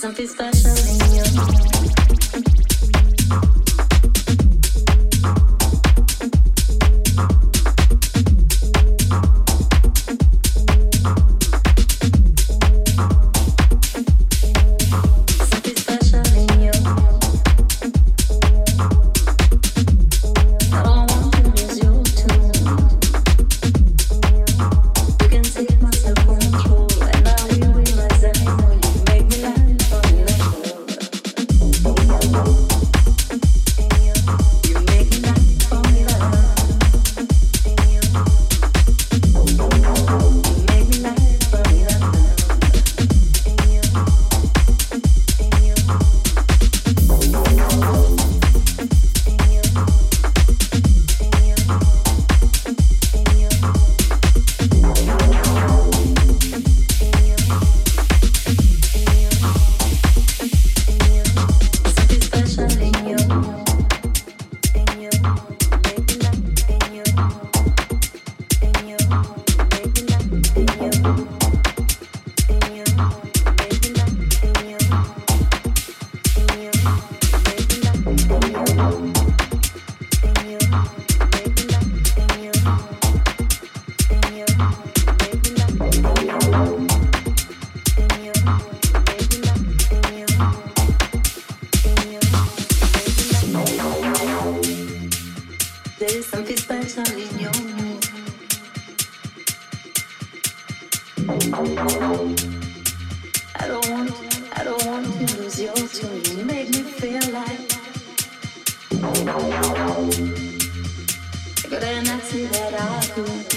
Something special in you.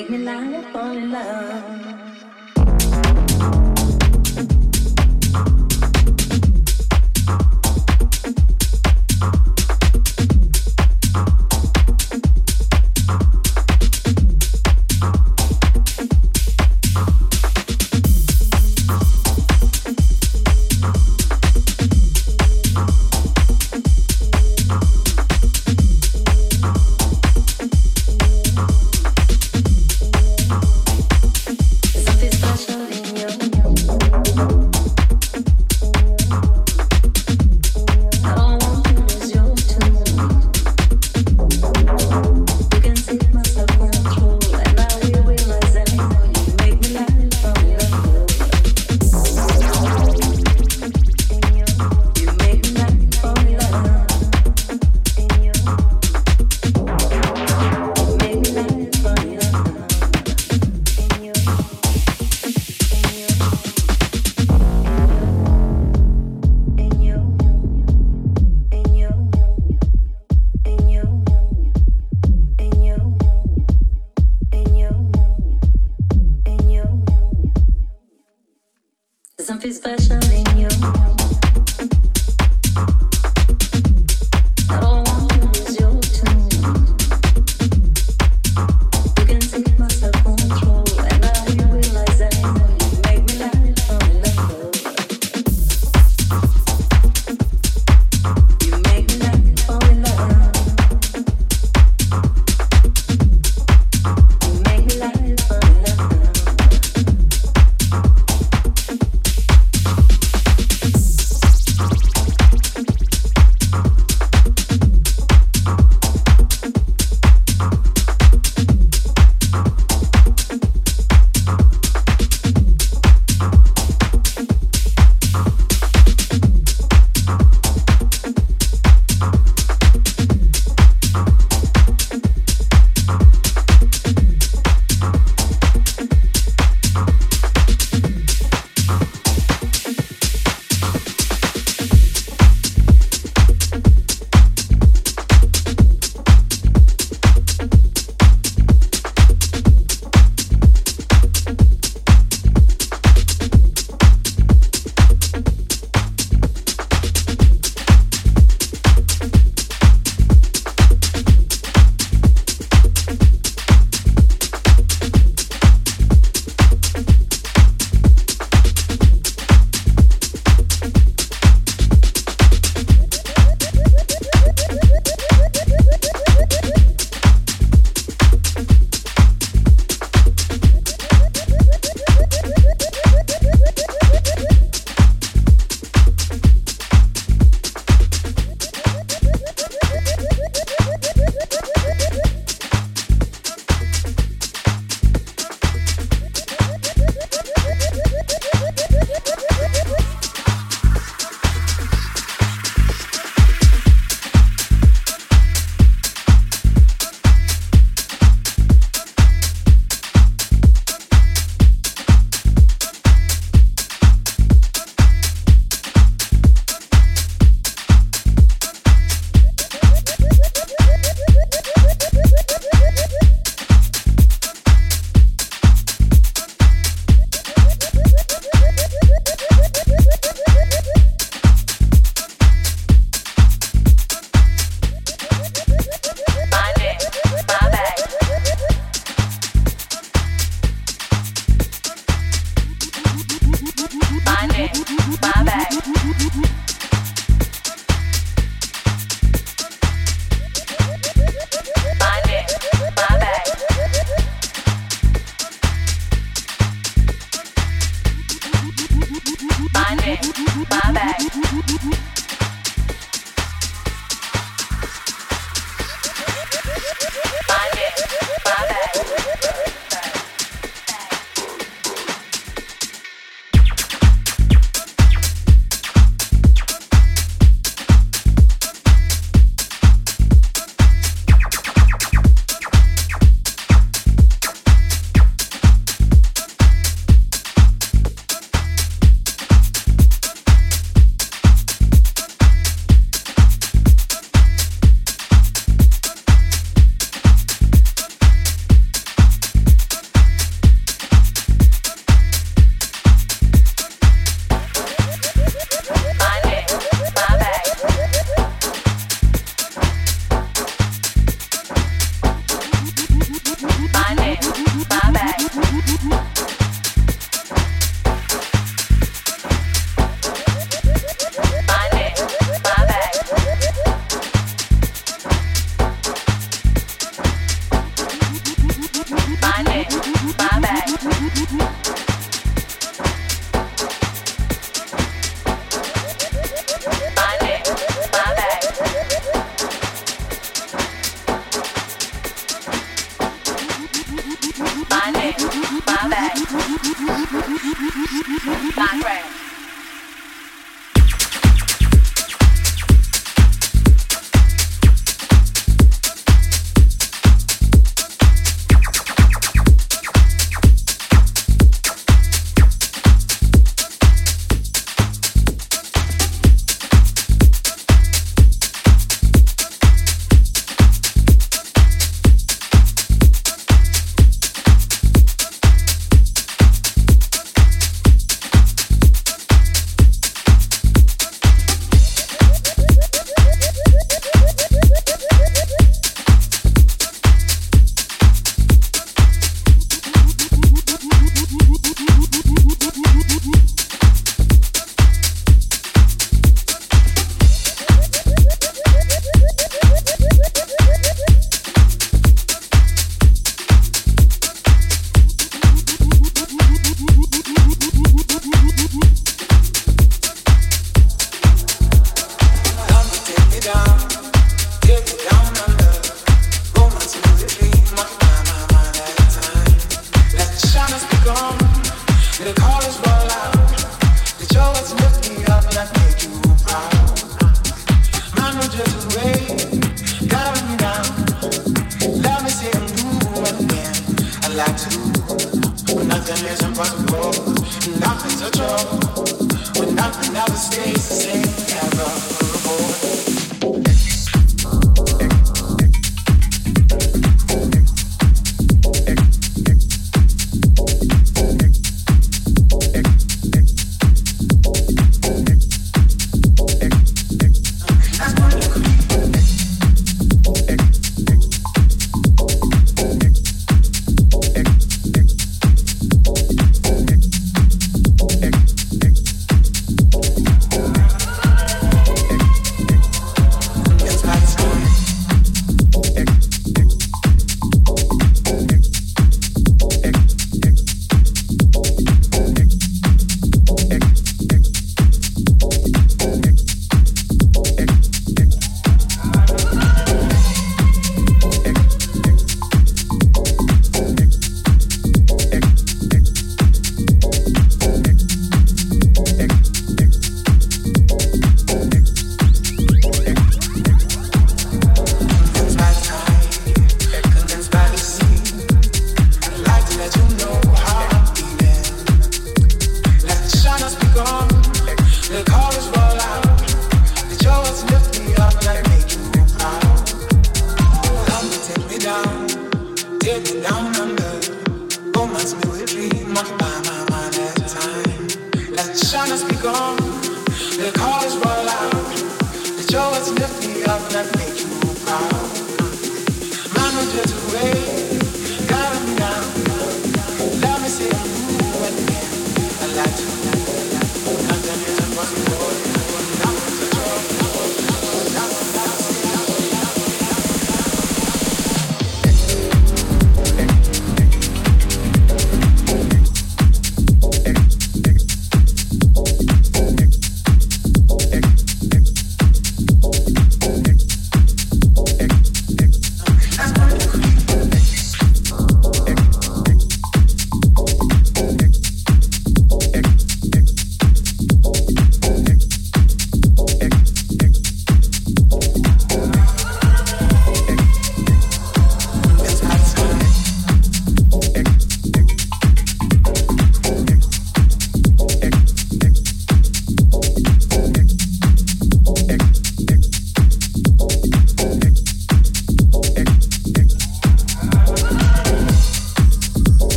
make me like fall in love. his fashion.